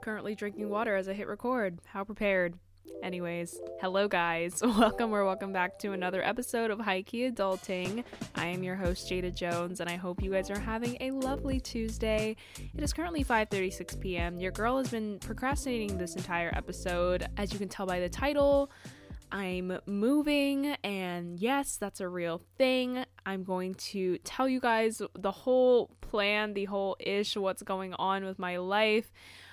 currently drinking water as I hit record. How prepared? Anyways, hello guys. Welcome or welcome back to another episode of High Key Adulting. I am your host Jada Jones and I hope you guys are having a lovely Tuesday. It is currently 5:36 p.m. Your girl has been procrastinating this entire episode. As you can tell by the title, I'm moving, and yes, that's a real thing. I'm going to tell you guys the whole plan, the whole ish, what's going on with my life.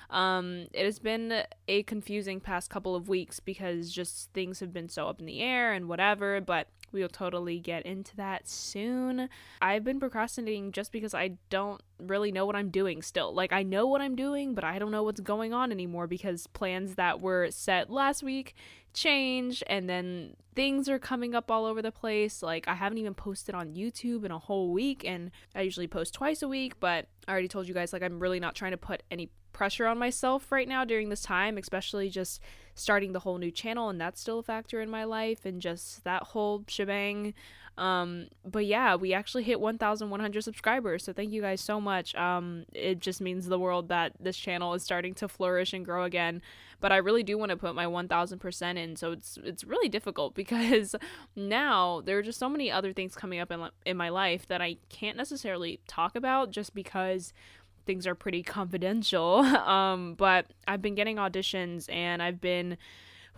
Um, it has been a confusing past couple of weeks because just things have been so up in the air and whatever, but we'll totally get into that soon. I've been procrastinating just because I don't really know what I'm doing still. Like, I know what I'm doing, but I don't know what's going on anymore because plans that were set last week change and then things are coming up all over the place. Like I haven't even posted on YouTube in a whole week and I usually post twice a week, but I already told you guys like I'm really not trying to put any pressure on myself right now during this time, especially just starting the whole new channel and that's still a factor in my life and just that whole shebang. Um, but yeah, we actually hit 1,100 subscribers, so thank you guys so much. Um, it just means the world that this channel is starting to flourish and grow again. But I really do want to put my 1,000% in, so it's it's really difficult because now there are just so many other things coming up in in my life that I can't necessarily talk about just because things are pretty confidential. Um, but I've been getting auditions and I've been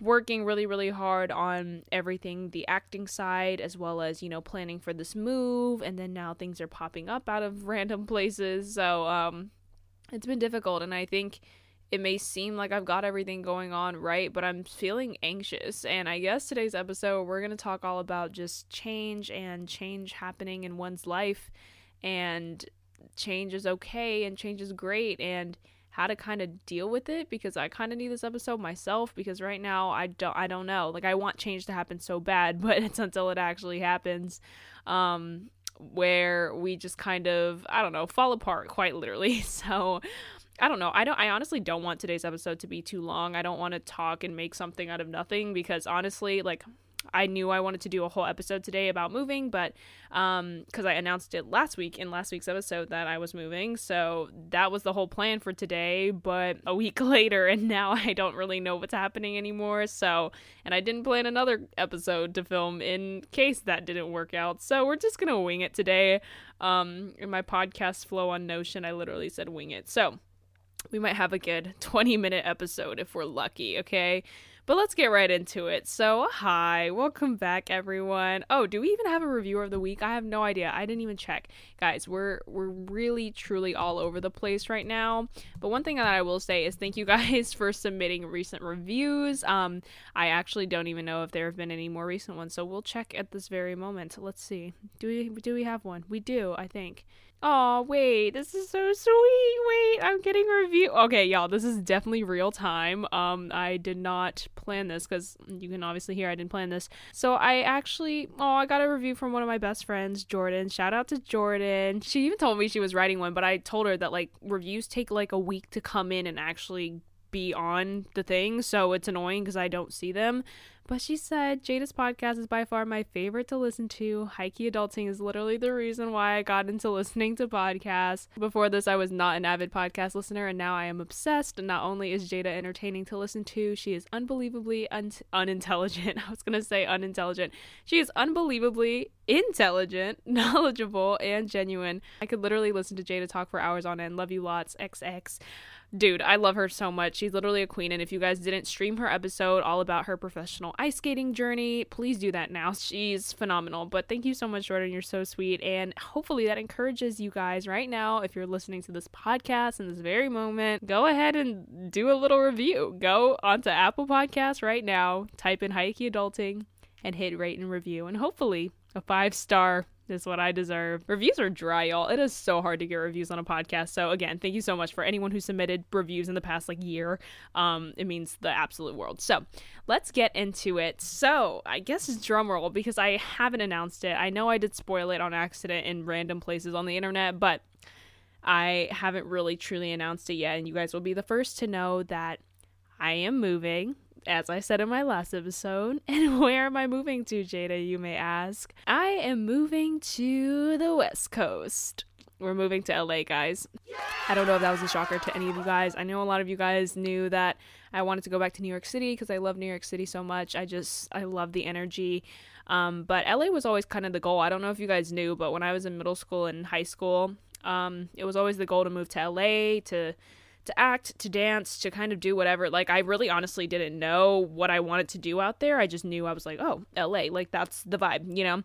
working really really hard on everything the acting side as well as you know planning for this move. And then now things are popping up out of random places. So um it's been difficult. And i think it may seem like i've got everything going on right but i'm feeling anxious. And i guess today's episode we're going to talk all about just change and change happening in one's life. And change is okay and change is great and how to kind of deal with it because I kind of need this episode myself because right now I don't I don't know. Like I want change to happen so bad, but it's until it actually happens um where we just kind of I don't know, fall apart quite literally. So I don't know. I don't I honestly don't want today's episode to be too long. I don't want to talk and make something out of nothing because honestly, like I knew I wanted to do a whole episode today about moving, but um cuz I announced it last week in last week's episode that I was moving. So that was the whole plan for today, but a week later and now I don't really know what's happening anymore. So, and I didn't plan another episode to film in case that didn't work out. So, we're just to wing it today. Um in my podcast flow on Notion, I literally said wing it. So, we might have a good 20 minute episode if we're lucky, okay? But let's get right into it. So, hi, welcome back everyone. Oh, do we even have a reviewer of the week? I have no idea. I didn't even check. Guys, we're we're really truly all over the place right now. But one thing that I will say is thank you guys for submitting recent reviews. Um I actually don't even know if there have been any more recent ones, so we'll check at this very moment. Let's see. Do we do we have one? We do, I think. Oh, wait, this is so sweet. Wait, I'm getting a review. Okay, y'all, this is definitely real time. Um, I did not plan this because you can obviously hear I didn't plan this. So I actually, oh, I got a review from one of my best friends, Jordan. Shout out to Jordan. She even told me she was writing one, but I told her that like reviews take like a week to come in and actually be on the thing, so it's annoying because I don't see them. But she said, Jada's podcast is by far my favorite to listen to. High Key Adulting is literally the reason why I got into listening to podcasts. Before this, I was not an avid podcast listener, and now I am obsessed. Not only is Jada entertaining to listen to, she is unbelievably un- unintelligent. I was going to say unintelligent. She is unbelievably intelligent, knowledgeable, and genuine. I could literally listen to Jada talk for hours on end. Love you lots, XX dude, I love her so much. She's literally a queen. And if you guys didn't stream her episode all about her professional ice skating journey, please do that now. She's phenomenal. But thank you so much, Jordan. You're so sweet. And hopefully that encourages you guys right now. If you're listening to this podcast in this very moment, go ahead and do a little review. Go onto Apple Podcasts right now, type in Key Adulting, and hit rate and review. And hopefully a five star is what I deserve. Reviews are dry, y'all. It is so hard to get reviews on a podcast. So again, thank you so much for anyone who submitted reviews in the past like year. Um, it means the absolute world. So let's get into it. So I guess it's drum roll because I haven't announced it. I know I did spoil it on accident in random places on the internet, but I haven't really truly announced it yet, and you guys will be the first to know that I am moving as I said in my last episode. And where am I moving to, Jada, you may ask? I am moving to the West Coast. we're moving to LA, guys. I don't know if that was a shocker to any of you guys. I know a lot of you guys knew that I wanted to go back to New York City because I love New York City so much. I just, I love the energy. Um, but LA was always kind of the goal. I don't know if you guys knew, but when I was in middle school and high school, um, it was always the goal to move to LA, to to act, to dance, to kind of do whatever. Like I really honestly didn't know what I wanted to do out there. I just knew I was like, oh, LA, like that's the vibe, you know.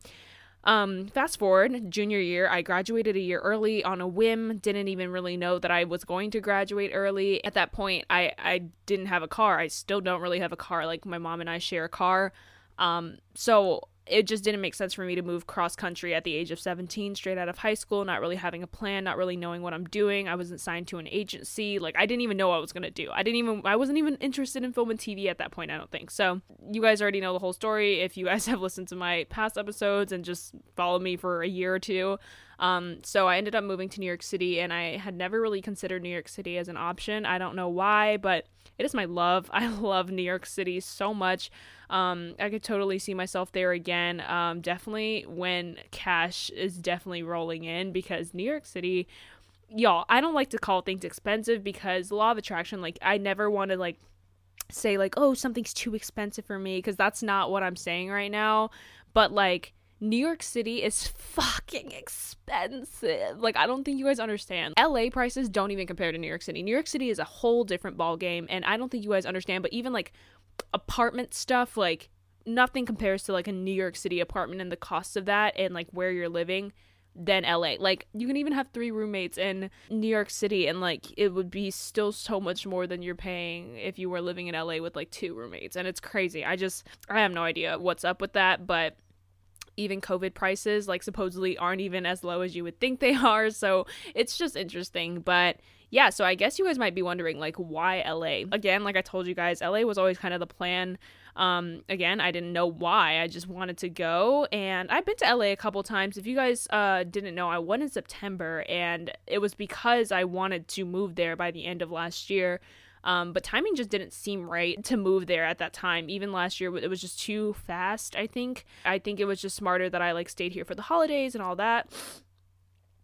Um, fast forward, junior year, I graduated a year early on a whim. Didn't even really know that I was going to graduate early. At that point, I I didn't have a car. I still don't really have a car. Like my mom and I share a car. Um, so it just didn't make sense for me to move cross country at the age of 17 straight out of high school not really having a plan not really knowing what i'm doing. I wasn't signed to an agency. Like i didn't even know what i was going to do. I didn't even i wasn't even interested in film and tv at that point i don't think. So you guys already know the whole story if you guys have listened to my past episodes and just followed me for a year or two. Um, so I ended up moving to New York City, and I had never really considered New York City as an option. I don't know why, but it is my love. I love New York City so much. Um, I could totally see myself there again. Um, definitely when cash is definitely rolling in because New York City, y'all, I don't like to call things expensive because law of attraction, like, I never want to, like, say, like, oh, something's too expensive for me because that's not what I'm saying right now. But, like, New York City is fucking expensive. Like I don't think you guys understand. LA prices don't even compare to New York City. New York City is a whole different ball game and I don't think you guys understand, but even like apartment stuff like nothing compares to like a New York City apartment and the cost of that and like where you're living than LA. Like you can even have three roommates in New York City and like it would be still so much more than you're paying if you were living in LA with like two roommates and it's crazy. I just I have no idea what's up with that, but even COVID prices, like supposedly aren't even as low as you would think they are. So it's just interesting. But yeah, so I guess you guys might be wondering, like, why LA? Again, like I told you guys, LA was always kind of the plan. Um, again, I didn't know why. I just wanted to go, and I've been to LA a couple times. If you guys uh, didn't know, I went in September, and it was because I wanted to move there by the end of last year. Um, but timing just didn't seem right to move there at that time. Even last year, it was just too fast, I think. I think it was just smarter that I like stayed here for the holidays and all that.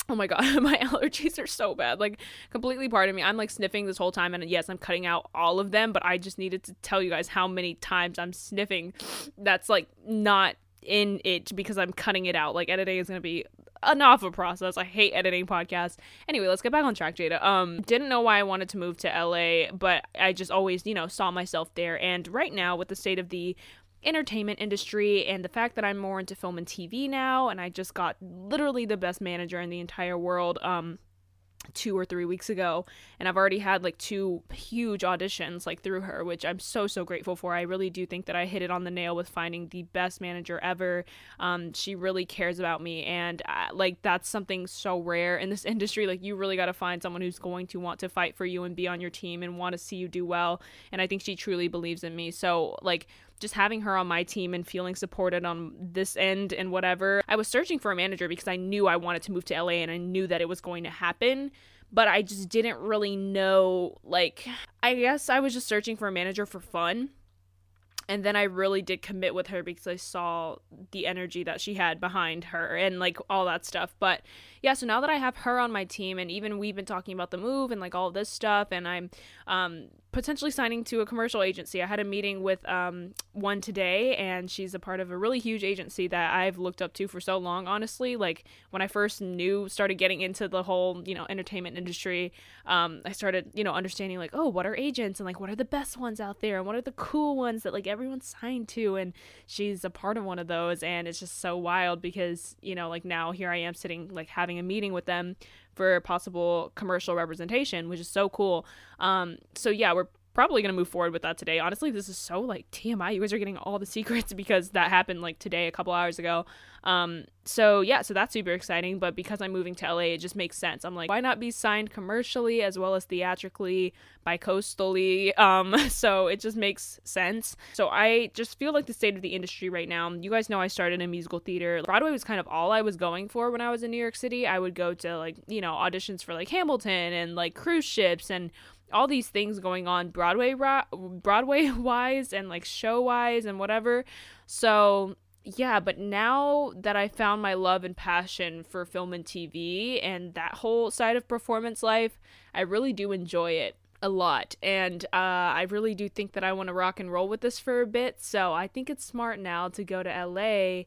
Oh my god, my allergies are so bad. Like, completely pardon me. I'm like sniffing this whole time, and yes, I'm cutting out all of them, but I just needed to tell you guys how many times I'm sniffing. That's like not in it because I'm cutting it out. Like, editing is gonna be enough of a process. I hate editing podcasts. Anyway, let's get back on track, Jada. Um, didn't know why I wanted to move to LA, but I just always, you know, saw myself there. And right now, with the state of the entertainment industry and the fact that I'm more into film and TV now, and I just got literally the best manager in the entire world. Um, two or three weeks ago and i've already had like two huge auditions like through her which i'm so so grateful for. I really do think that i hit it on the nail with finding the best manager ever. Um, she really cares about me and uh, like that's something so rare in this industry. Like you really got to find someone who's going to want to fight for you and be on your team and want to see you do well and i think she truly believes in me. So like just having her on my team and feeling supported on this end and whatever. I was searching for a manager because I knew I wanted to move to LA and I knew that it was going to happen, but I just didn't really know like I guess I was just searching for a manager for fun. And then I really did commit with her because I saw the energy that she had behind her and like all that stuff. But yeah, so now that I have her on my team and even we've been talking about the move and like all this stuff and I'm um potentially signing to a commercial agency. I had a meeting with um, one today, and she's a part of a really huge agency that I've looked up to for so long. Honestly, like when I first knew, started getting into the whole you know entertainment industry, um, I started you know understanding like oh what are agents and like what are the best ones out there and what are the cool ones that like everyone's signed to, and she's a part of one of those, and it's just so wild because you know like now here I am sitting like having a meeting with them for possible commercial representation, which is so cool. Um, so yeah, we're probably going to move forward with that today. Honestly, this is so like TMI. You guys are getting all the secrets because that happened like today, a couple hours ago. Um, so yeah, so that's super exciting. But because I'm moving to LA, it just makes sense. I'm like, why not be signed commercially as well as theatrically, by coastally? Um, so it just makes sense. So I just feel like the state of the industry right now. You guys know I started in musical theater. Broadway was kind of all I was going for when I was in New York City. I would go to like you know auditions for like Hamilton and like cruise ships and all these things going on Broadway Broadway wise and like show wise and whatever. So yeah, but now that I found my love and passion for film and TV and that whole side of performance life, I really do enjoy it a lot. And uh, I really do think that I want to rock and roll with this for a bit. So I think it's smart now to go to LA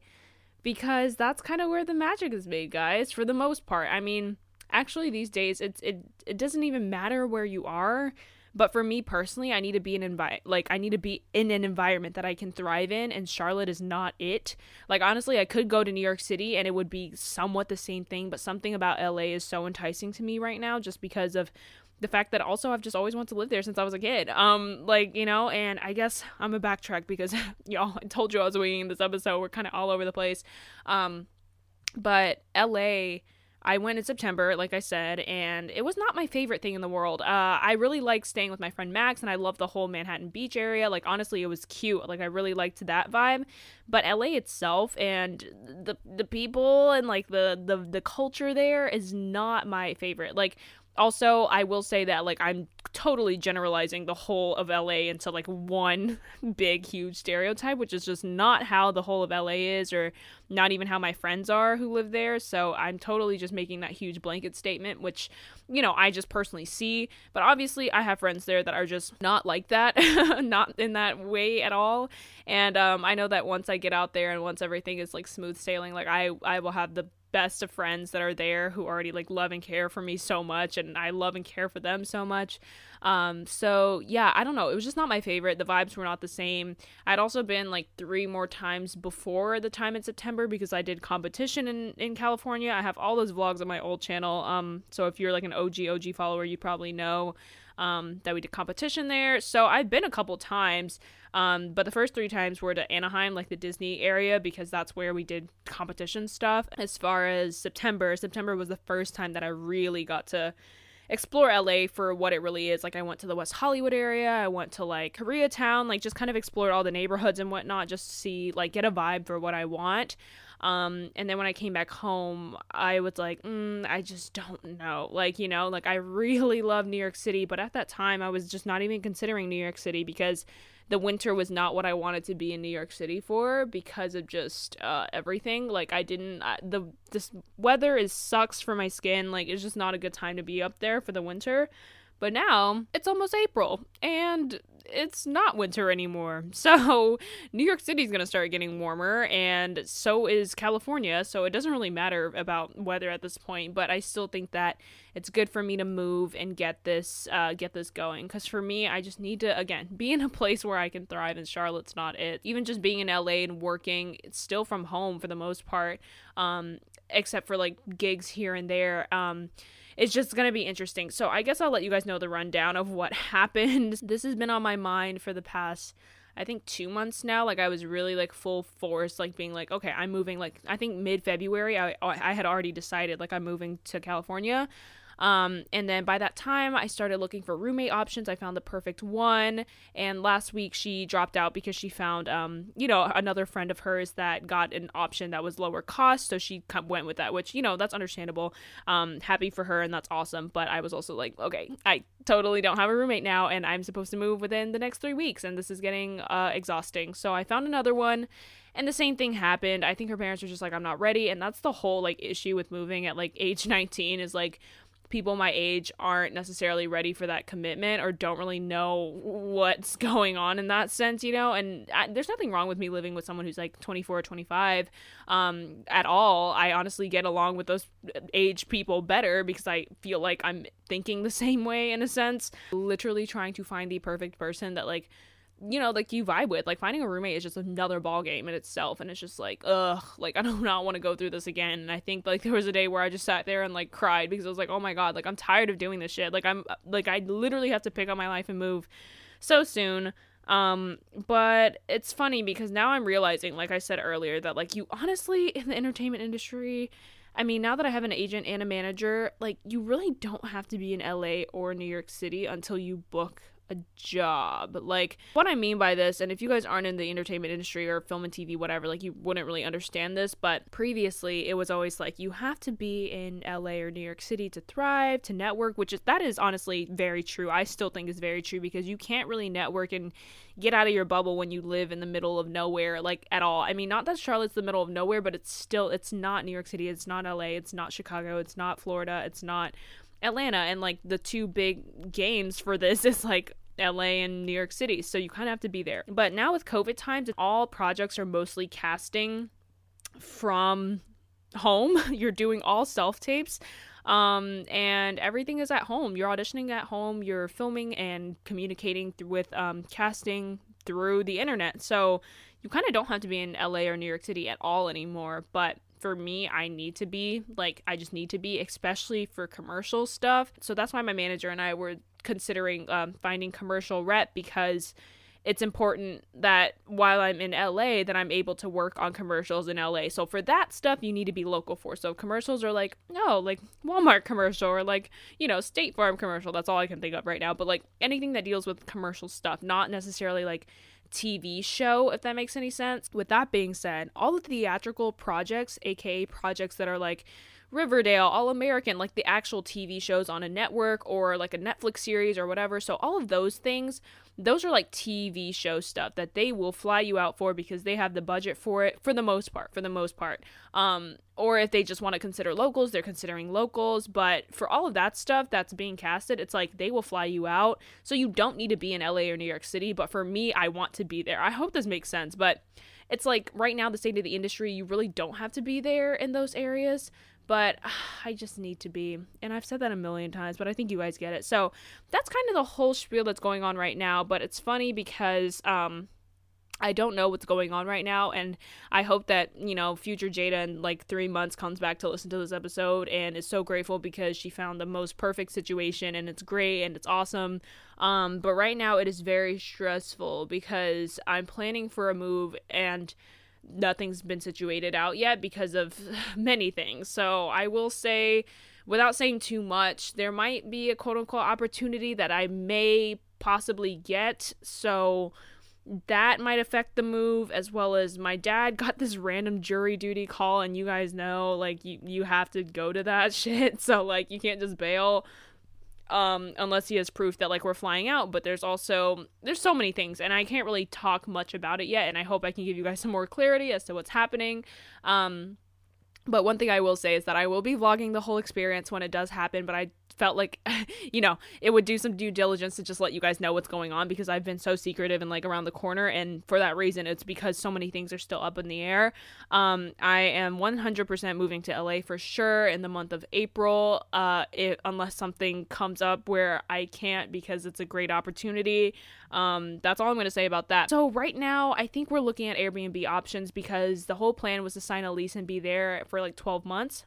because that's kind of where the magic is made, guys, for the most part. I mean, actually these days it's it it doesn't even matter where you are but for me personally, I need to be in envi- like I need to be in an environment that I can thrive in and Charlotte is not it. Like honestly, I could go to New York City and it would be somewhat the same thing, but something about LA is so enticing to me right now just because of the fact that also I've just always wanted to live there since I was a kid. Um, like you know, and I guess I'm a backtrack because y'all I told you I was winging this episode. We're kind of all over the place. Um, but LA I went in September, like I said, and it was not my favorite thing in the world. Uh, I really liked staying with my friend Max, and I loved the whole Manhattan Beach area. Like honestly, it was cute. Like I really liked that vibe. But LA itself and the the people and like the the the culture there is not my favorite. Like also i will say that like i'm totally generalizing the whole of la into like one big huge stereotype which is just not how the whole of la is or not even how my friends are who live there. So i'm totally just making that huge blanket statement which you know i just personally see. But obviously i have friends there that are just not like that not in that way at all. And um, i know that once i get out there and once everything is like smooth sailing like i i will have the best of friends that are there who already like love and care for me so much and I love and care for them so much. Um so yeah, I don't know. It was just not my favorite. The vibes were not the same. I'd also been like three more times before the time in September because I did competition in in California. I have all those vlogs on my old channel. Um so if you're like an OG OG follower, you probably know um that we did competition there. So I've been a couple times. Um, but the first three times were to Anaheim, like the Disney area, because that's where we did competition stuff. As far as September, September was the first time that I really got to explore LA for what it really is. Like I went to the West Hollywood area, I went to like Koreatown, like just kind of explored all the neighborhoods and whatnot, just to see like get a vibe for what I want. Um, and then when I came back home, I was like, mm, I just don't know. Like, you know, like I really love New York City, but at that time I was just not even considering New York City because the winter was not what I wanted to be in New York City for because of just uh, everything. Like I didn't uh, the this weather is sucks for my skin. Like it's just not a good time to be up there for the winter. But now it's almost April and it's not winter anymore. So New York City's going to start getting warmer and so is California. So it doesn't really matter about weather at this point, but I still think that it's good for me to move and get this uh, get this going cuz for me I just need to again be in a place where I can thrive and Charlotte's not it. Even just being in LA and working it's still from home for the most part um except for like gigs here and there um it's just going to be interesting. So I guess I'll let you guys know the rundown of what happened. This has been on my mind for the past I think 2 months now. Like I was really like full force like being like okay, I'm moving like I think mid-February I I had already decided like I'm moving to California. Um, and then by that time, I started looking for roommate options. I found the perfect one. And last week, she dropped out because she found, um, you know, another friend of hers that got an option that was lower cost. So she went with that, which, you know, that's understandable. Um, happy for her, and that's awesome. But I was also like, okay, I totally don't have a roommate now, and I'm supposed to move within the next three weeks, and this is getting uh, exhausting. So I found another one and the same thing happened i think her parents were just like i'm not ready and that's the whole like issue with moving at like age 19 is like people my age aren't necessarily ready for that commitment or don't really know what's going on in that sense, you know. And I, there's nothing wrong with me living with someone who's like 24 or 25 um, at all. I honestly get along with those age people better because I feel like I'm thinking the same way in a sense. Literally trying to find the perfect person that like you know, like you vibe with. Like finding a roommate is just another ball game in itself, and it's just like, ugh, like I do not want to go through this again. And I think like there was a day where I just sat there and like cried because I was like, oh my god, like I'm tired of doing this shit. Like I'm like I literally have to pick up my life and move so soon. Um, but it's funny because now I'm realizing, like I said earlier, that like you honestly in the entertainment industry. I mean, now that I have an agent and a manager, like you really don't have to be in LA or New York City until you book a job. Like, what I mean by this, and if you guys aren't in the entertainment industry or film and TV, whatever, like, you wouldn't really understand this, but previously it was always like, you have to be in LA or New York City to thrive, to network, which is, that is honestly very true. I still think is very true because you can't really network and get out of your bubble when you live in the middle of nowhere, like, at all. I mean, not that Charlotte's the middle of nowhere, but it's still, it's not New York City, it's not LA, it's not Chicago, it's not Florida, it's not Atlanta and like the two big games for this is like LA and New York City. So you kind of have to be there. But now with COVID times, all projects are mostly casting from home. You're doing all self tapes. Um, and everything is at home. You're auditioning at home, you're filming and communicating th- with um, casting through the internet. So you kind of don't have to be in LA or New York City at all anymore. But for me, I need to be. Like, I just need to be, especially for commercial stuff. So that's why my manager and I were considering um, finding commercial rep because it's important that while I'm in LA that I'm able to work on commercials in LA. So for that stuff you need to be local for. So commercials are like no, like Walmart commercial or like, you know, State Farm commercial. That's all I can think of right now, but like anything that deals with commercial stuff, not necessarily like TV show, if that makes any sense. With that being said, all the theatrical projects, aka projects that are like Riverdale, All American, like the actual TV shows on a network or like a Netflix series or whatever. So, all of those things, those are like TV show stuff that they will fly you out for because they have the budget for it for the most part. For the most part. Um, or if they just want to consider locals, they're considering locals. But for all of that stuff that's being casted, it's like they will fly you out. So, you don't need to be in LA or New York City. But for me, I want to be there. I hope this makes sense. But it's like right now, the state of the industry, you really don't have to be there in those areas but I just need to be. And I've said that a million times, but I think you guys get it. So that's kind of the whole spiel that's going on right now. But it's funny because um, I don't know what's going on right now, and I hope that you know future Jada in like three months comes back to listen to this episode and is so grateful because she found the most perfect situation and it's great and it's awesome. Um, but right now it is very stressful because I'm planning for a move and nothing's been situated out yet because of many things. So I will say, without saying too much, there might be a quote unquote opportunity that I may possibly get. So that might affect the move as well as my dad got this random jury duty call and you guys know like you you have to go to that shit so like you can't just bail um, unless he has proof that like we're flying out. But there's also there's so many things, and I can't really talk much about it yet. And I hope I can give you guys some more clarity as to what's happening. Um, but one thing I will say is that I will be vlogging the whole experience when it does happen, but I felt like you know it would do some due diligence to just let you guys know what's going on because i've been so secretive and like around the corner. And for that reason it's because so many things are still up in the air. Um i am 100% moving to la for sure in the month of april uh it, unless something comes up where i can't because it's a great opportunity. Um that's all i'm going to say about that. So right now i think we're looking at airbnb options because the whole plan was to sign a lease and be there for like 12 months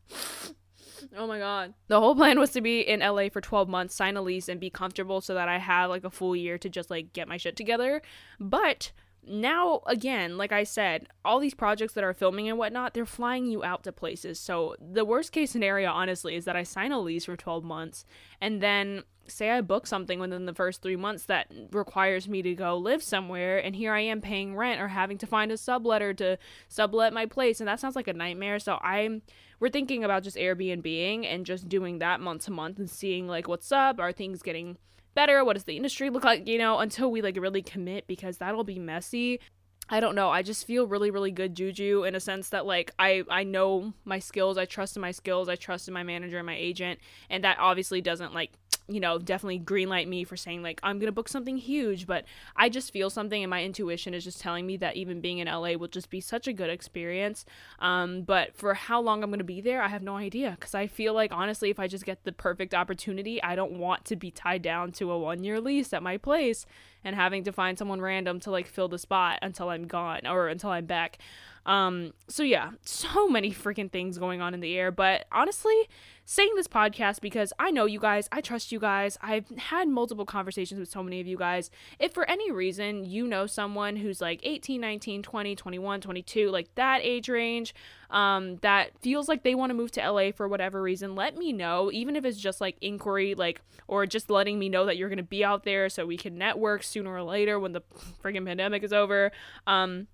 Oh my god. The whole plan was to be in LA for 12 months, sign a lease, and be comfortable so that I have like a full year to just like get my shit together. But now again like i said all these projects that are filming and whatnot they're flying you out to places so the worst case scenario honestly is that i sign a lease for 12 months and then say I book something within the first three months that requires me to go live somewhere, and here I am paying rent or having to find a subletter to sublet my place, and that sounds like a nightmare. So I'm we're thinking about just Airbnb and just doing that month to month and seeing like what's up, are things getting better, what does the industry look like, you know, until we like really commit because that'll be messy. I don't know. I just feel really, really good juju in a sense that like I I know my skills. I trust in my skills. I trust in my manager and my agent, and that obviously doesn't like you know, definitely greenlight me for saying like I'm gonna book something huge, but I just feel something, and my intuition is just telling me that even being in LA will just be such a good experience. Um, but for how long I'm gonna be there, I have no idea because I feel like honestly, if I just get the perfect opportunity, I don't want to be tied down to a one year lease at my place and having to find someone random to like fill the spot until I'm gone or until I'm back. Um, so yeah, so many freaking things going on in the air. But honestly, saying this podcast because I know you guys, I trust you guys. I've had multiple conversations with so many of you guys. If for any reason you know someone who's like 18, 19, 20, 21, 22, like that age range, um, that feels like they want to move to LA for whatever reason, let me know. Even if it's just like inquiry, like, or just letting me know that you're going to be out there so we can network sooner or later when the freaking pandemic is over. Um,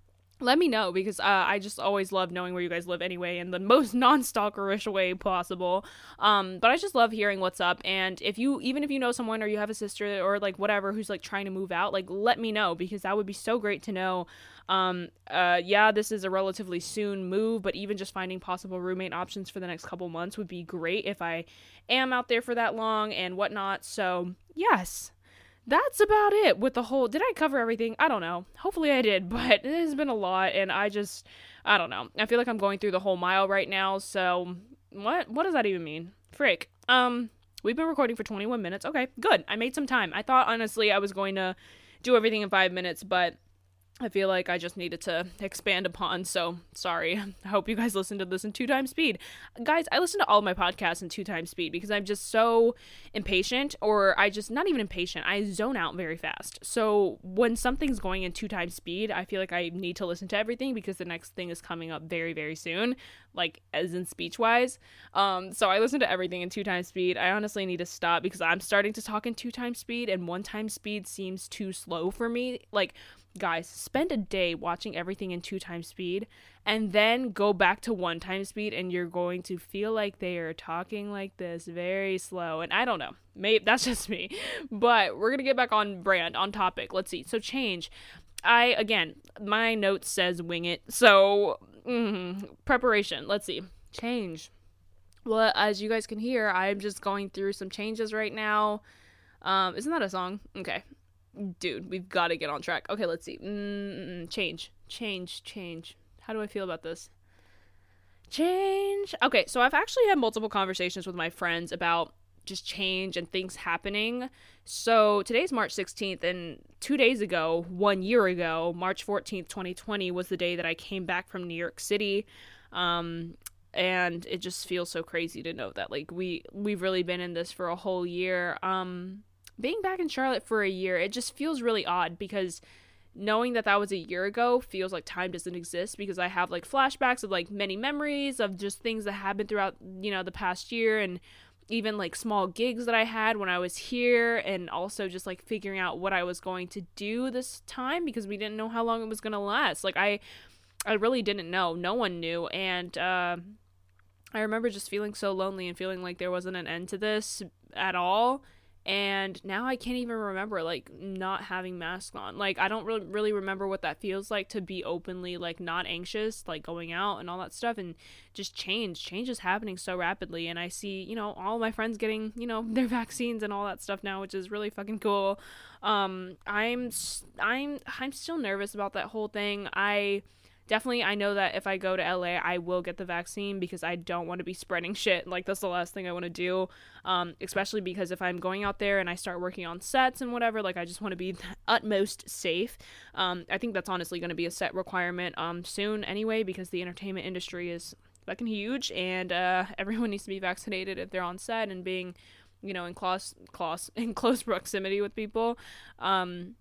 let me know because uh, I just always love knowing where you guys live anyway in the most non-stalkerish way possible. Um, but I just love hearing what's up. And if you, even if you know someone or you have a sister or like whatever who's like trying to move out, like let me know because that would be so great to know. Um, uh, yeah, this is a relatively soon move, but even just finding possible roommate options for the next couple months would be great if I am out there for that long and whatnot. So yes that's about it with the whole did i cover everything? I don't know. Hopefully i did but it has been a lot and i just i don't know. I feel like i'm going through the whole mile right now so what what does that even mean? Frick um we've been recording for 21 minutes. Okay good. I made some time. I thought honestly i was going to do everything in five minutes but I feel like I just needed to expand upon. So sorry. I hope you guys listen to this in two times speed. Guys, I listen to all my podcasts in two times speed because I'm just so impatient, or I just, not even impatient, I zone out very fast. So when something's going in two times speed, I feel like I need to listen to everything because the next thing is coming up very, very soon, like as in speech wise. Um, so I listen to everything in two times speed. I honestly need to stop because I'm starting to talk in two times speed, and one time speed seems too slow for me. Like, guys, spend a day watching everything in two times speed and then go back to one time speed and you're going to feel like they are talking like this very slow. And I don't know. Maybe that's just me. But we're to get back on brand, on topic. Let's see. So change. I again, my note says wing it. So, mm, preparation. Let's see. Change. Well, as you guys can hear, I'm just going through some changes right now. Um, isn't that a song? Okay dude, we've got to get on track. Okay, let's see. Mm, change, change, change. How do I feel about this? Change. Okay, so I've actually had multiple conversations with my friends about just change and things happening. So today's March 16th, and two days ago, one year ago, March 14th, 2020, was the day that I came back from New York City. Um, and it just feels so crazy to know that like we we've really been in this for a whole year um being back in Charlotte for a year, it just feels really odd because knowing that that was a year ago feels like time doesn't exist because I have like flashbacks of like many memories of just things that happened throughout, you know, the past year and even like small gigs that I had when I was here and also just like figuring out what I was going to do this time because we didn't know how long it was going to last. Like I I really didn't know. No one knew and uh I remember just feeling so lonely and feeling like there wasn't an end to this at all and now I can't even remember like not having masks on. Like I don't really really remember what that feels like to be openly like not anxious, like going out and all that stuff and just change. Change is happening so rapidly and I see, you know, all my friends getting, you know, their vaccines and all that stuff now, which is really fucking cool. Um I'm I'm I'm still nervous about that whole thing. I definitely I know that if I go to LA, I will get the vaccine because I don't want to be spreading shit. Like that's the last thing I want to do. Um, especially because if I'm going out there and I start working on sets and whatever, like I just want to be utmost safe. Um, I think that's honestly going to be a set requirement um soon anyway because the entertainment industry is fucking huge and uh, everyone needs to be vaccinated if they're on set and being you know in close close in close proximity with people um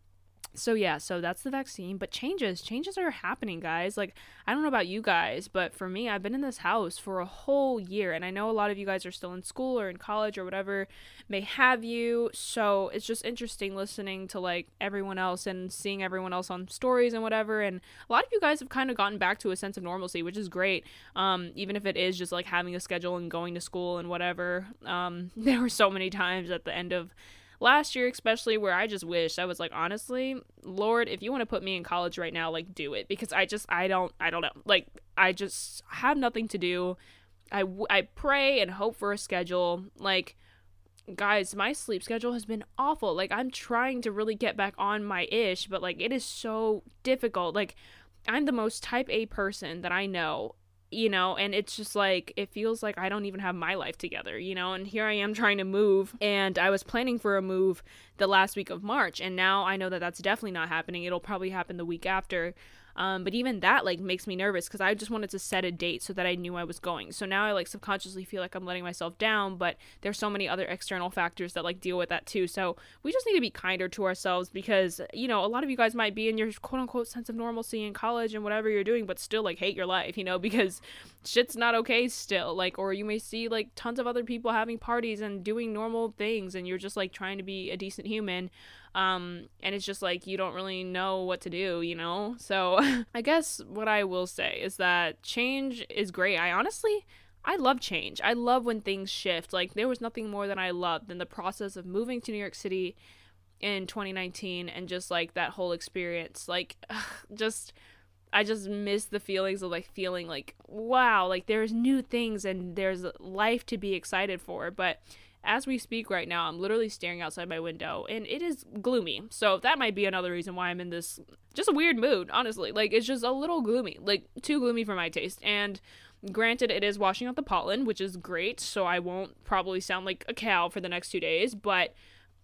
so yeah so that's the vaccine but changes changes are happening guys. Like i don't know about you guys but for me i've been in this house for a whole year and i know a lot of you guys are still in school or in college or whatever may have you. So it's just interesting listening to like everyone else and seeing everyone else on stories and whatever and a lot of you guys have kind of gotten back to a sense of normalcy which is great. Um, even if it is just like having a schedule and going to school and whatever um, there were so many times at the end of last year especially where I just wish I was like honestly, Lord, if you want to put me in college right now, like do it because I just I don't I don't know. Like I just have nothing to do. I I pray and hope for a schedule like guys, my sleep schedule has been awful. Like I'm trying to really get back on my ish, but like it is so difficult. Like I'm the most type A person that I know you know and it's just like it feels like i don't even have my life together you know and here i am trying to move and i was planning for a move the last week of march and now i know that that's definitely not happening. It'll probably happen the week after Um, but even that like makes me nervous because I just wanted to set a date so that I knew I was going. So now I like subconsciously feel like I'm letting myself down, but there's so many other external factors that like deal with that too. So we just need to be kinder to ourselves because you know a lot of you guys might be in your quote unquote sense of normalcy in college and whatever you're doing, but still like hate your life, you know, because shit's not okay still. Like, or you may see like tons of other people having parties and doing normal things, and you're just like trying to be a decent human um and it's just like you don't really know what to do you know so i guess what i will say is that change is great i honestly I love change. I love when things shift. Like there was nothing more than I loved than the process of moving to New York City in 2019 and just like that whole experience. Like ugh, just I just miss the feelings of like feeling like wow, like there's new things and there's life to be excited for. But as we speak right now, I'm literally staring outside my window and it is gloomy. So that might be another reason why I'm in this just a weird mood, honestly. Like it's just a little gloomy, like too gloomy for my taste. And granted, it is washing out the pollen, which is great. So I won't probably sound like a cow for the next two days, but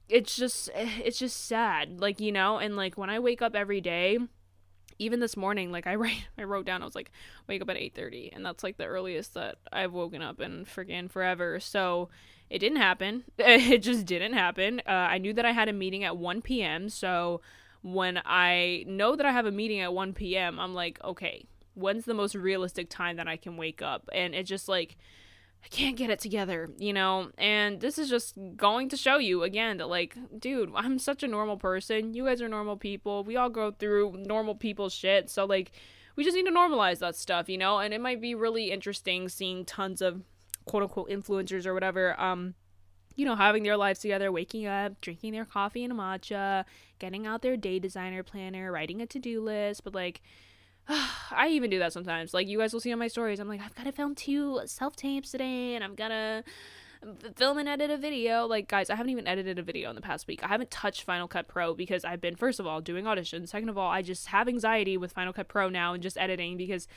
it's just eh, it's just sad, like you know. And like when I wake up every day, even this morning like i write i wrote down i was like wake up at 8.30 and that's like the earliest that i've woken up in friggin forever so it didn't happen. It just didn't happen. Uh, I knew that I had a meeting at 1 p.m. So when I know that I have a meeting at 1 p.m., I'm like, okay, when's the most realistic time that I can wake up? And it's just like, I can't get it together, you know? And this is just going to show you again that, like, dude, I'm such a normal person. You guys are normal people. We all go through normal people shit. So, like, we just need to normalize that stuff, you know? And it might be really interesting seeing tons of quote unquote influencers or whatever, um, you know, having their lives together, waking up, drinking their coffee and a matcha, getting out their day designer planner, writing a to do list. But like, I even do that sometimes. Like, you guys will see on my stories, I'm like, I've got to film two self tapes today, and I'm gonna film and edit a video. Like, guys, I haven't even edited a video in the past week. I haven't touched Final Cut Pro because I've been, first of all, doing auditions. Second of all, I just have anxiety with Final Cut Pro now and just editing because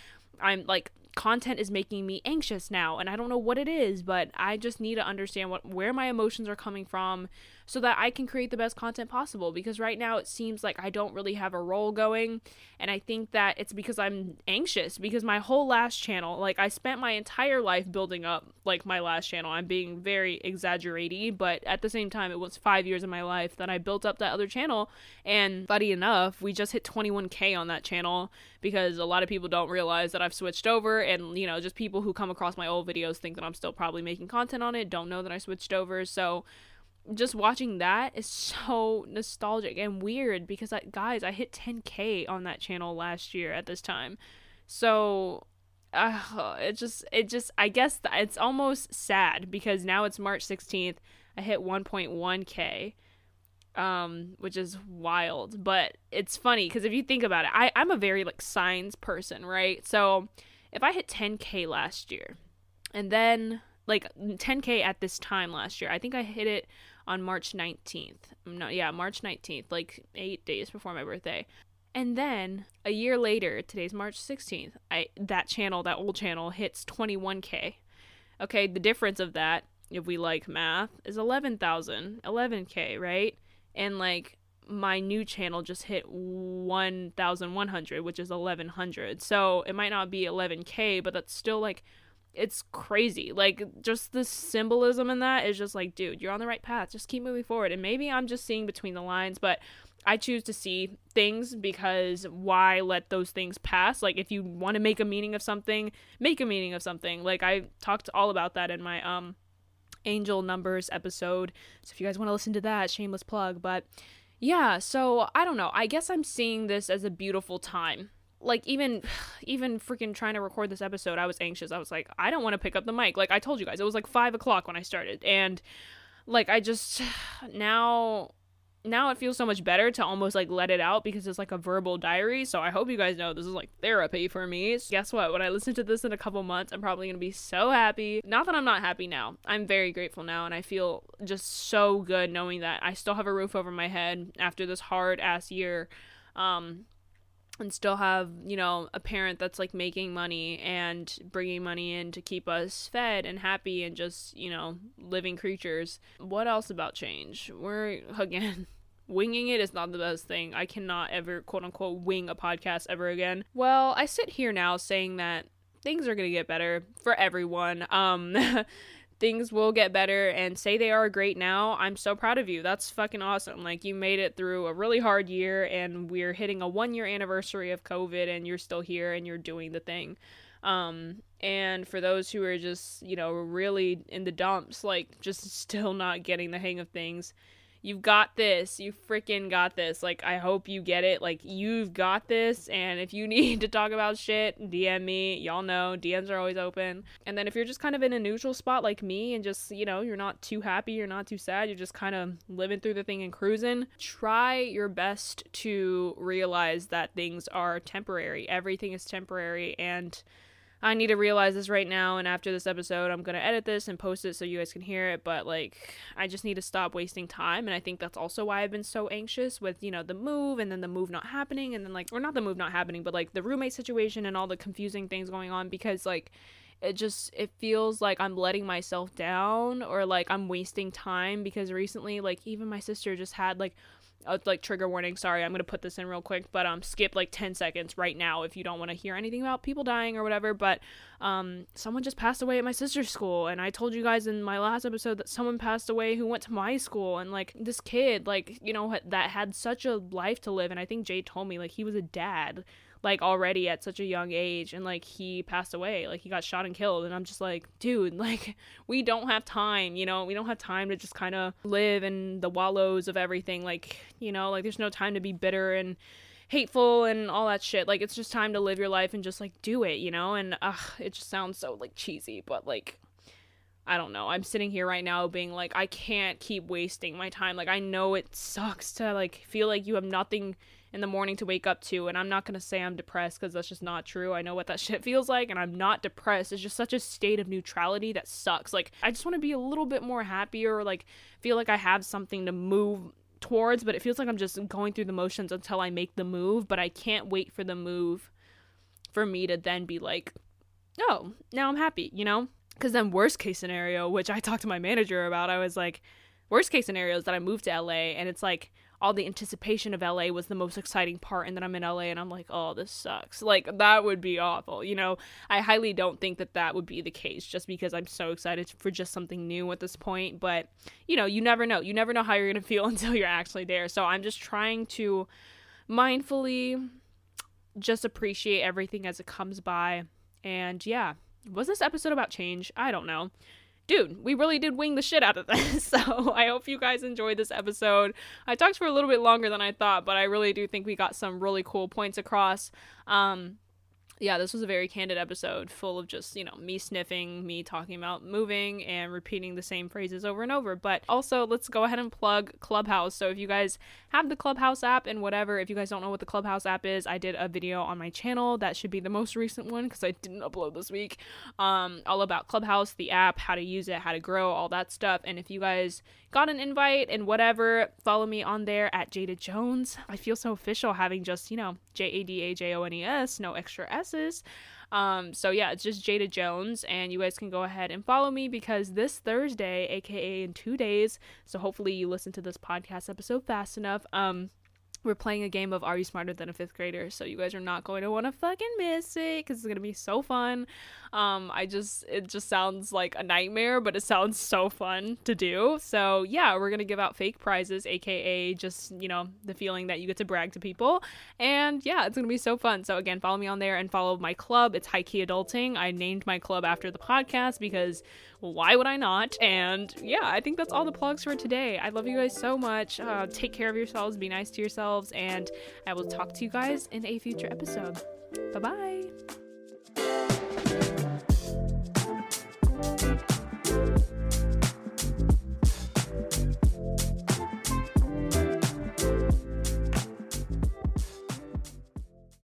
I'm like content is making me anxious now and I don't know what it is, but I just need to understand what where my emotions are coming from so that I can create the best content possible because right now it seems like I don't really have a roll going and I think that it's because I'm anxious because my whole last channel, like I spent my entire life building up like my last channel. I'm being very exaggerating, but at the same time it was 5 years of my life that I built up that other channel and funny enough, we just hit 21k on that channel because a lot of people don't realize that I've switched over and you know, just people who come across my old videos think that I'm still probably making content on it, don't know that I switched over. So just watching that is so nostalgic and weird because I, guys, I hit 10k on that channel last year at this time. So uh, it just it just I guess it's almost sad because now it's March 16th. I hit 1.1k um which is wild, but it's funny cuz if you think about it, I I'm a very like signs person, right? So if I hit 10k last year and then like 10k at this time last year. I think I hit it on March 19th. No, yeah, March 19th, like 8 days before my birthday. And then a year later, today's March 16th, I that channel, that old channel hits 21k. Okay, the difference of that, if we like math, is 11,000, 11k, right? And like my new channel just hit 1,100, which is 1,100. So it might not be 11k, but that's still like it's crazy. Like just the symbolism in that is just like, dude, you're on the right path. Just keep moving forward. And maybe I'm just seeing between the lines, but I choose to see things because why let those things pass? Like if you want to make a meaning of something, make a meaning of something. Like I talked all about that in my um angel numbers episode. So if you guys want to listen to that, shameless plug, but yeah, so I don't know. I guess I'm seeing this as a beautiful time like even even freaking trying to record this episode i was anxious i was like i don't want to pick up the mic like i told you guys it was like five o'clock when i started and like i just now now it feels so much better to almost like let it out because it's like a verbal diary. So i hope you guys know this is like therapy for me. So guess what? When i listen to this in a couple months i'm probably gonna be so happy. Not that i'm not happy now. I'm very grateful now and i feel just so good knowing that i still have a roof over my head after this hard ass year. Um and still have you know a parent that's like making money and bringing money in to keep us fed and happy and just you know living creatures what else about change we're again winging it is not the best thing. I cannot ever quote unquote wing a podcast ever again. Well, I sit here now saying that things are going to get better for everyone. Um things will get better and say they are great now. I'm so proud of you. That's fucking awesome. Like you made it through a really hard year and we're hitting a 1 year anniversary of COVID and you're still here and you're doing the thing. Um and for those who are just, you know, really in the dumps, like just still not getting the hang of things, you've got this. You freaking got this. Like, I hope you get it. Like, you've got this. And if you need to talk about shit, DM me. Y'all know DMs are always open. And then if you're just kind of in a neutral spot like me and just, you know, you're not too happy, you're not too sad, you're just kind of living through the thing and cruising, try your best to realize that things are temporary. Everything is temporary. And I need to realize this right now. And after this episode, I'm to edit this and post it so you guys can hear it. But like, I just need to stop wasting time. And I think that's also why I've been so anxious with, you know, the move and then the move not happening. And then like, or not the move not happening, but like the roommate situation and all the confusing things going on because like, it just it feels like I'm letting myself down or like I'm wasting time because recently like even my sister just had like uh, like trigger warning. Sorry i'm gonna put this in real quick but um skip like 10 seconds right now if you don't want to hear anything about people dying or whatever but um someone just passed away at my sister's school and i told you guys in my last episode that someone passed away who went to my school and like this kid like you know that had such a life to live and i think jay told me like he was a dad like already at such a young age and like he passed away like he got shot and killed and i'm just like dude like we don't have time you know we don't have time to just kind of live in the wallows of everything like you know like there's no time to be bitter and hateful and all that shit like it's just time to live your life and just like do it you know and ugh, it just sounds so like cheesy but like I don't know. I'm sitting here right now being like I can't keep wasting my time. Like I know it sucks to like feel like you have nothing in the morning to wake up to. And I'm not going to say I'm depressed because that's just not true. I know what that shit feels like, and I'm not depressed. It's just such a state of neutrality that sucks. Like, I just want to be a little bit more happier, or like feel like I have something to move towards, but it feels like I'm just going through the motions until I make the move, but I can't wait for the move for me to then be like, oh, now I'm happy, you know? Because then, worst case scenario, which I talked to my manager about, I was like, worst case scenario is that I move to LA and it's like, all the anticipation of LA was the most exciting part and then I'm in LA and I'm like, "Oh, this sucks." Like that would be awful. You know, I highly don't think that that would be the case just because I'm so excited for just something new at this point, but you know, you never know. You never know how you're going to feel until you're actually there. So I'm just trying to mindfully just appreciate everything as it comes by. And yeah, was this episode about change? I don't know dude, we really did wing the shit out of this. So I hope you guys enjoyed this episode. I talked for a little bit longer than I thought, but I really do think we got some really cool points across. Um, yeah, this was a very candid episode full of just, you know, me sniffing, me talking about moving and repeating the same phrases over and over. But also, let's go ahead and plug Clubhouse. So if you guys have the Clubhouse app and whatever, if you guys don't know what the Clubhouse app is, I did a video on my channel. That should be the most recent one because I didn't upload this week. Um, all about Clubhouse, the app, how to use it, how to grow, all that stuff. And if you guys got an invite and whatever, follow me on there at Jada Jones. I feel so official having just, you know, J A D A J O N E S, no extra S's. Um, so yeah, it's just Jada Jones, and you guys can go ahead and follow me because this Thursday, aka in two days, so hopefully you listen to this podcast episode fast enough. Um, we're playing a game of Are You Smarter Than a Fifth Grader? So you guys are not going to want to fucking miss it because it's gonna be so fun. Um, I just it just sounds like a nightmare, but it sounds so fun to do. So yeah, we're gonna give out fake prizes, aka just you know the feeling that you get to brag to people, and yeah, it's gonna be so fun. So again, follow me on there and follow my club. It's High Key Adulting. I named my club after the podcast because why would I not? And yeah, I think that's all the plugs for today. I love you guys so much. Uh, take care of yourselves, be nice to yourselves, and I will talk to you guys in a future episode. Bye bye.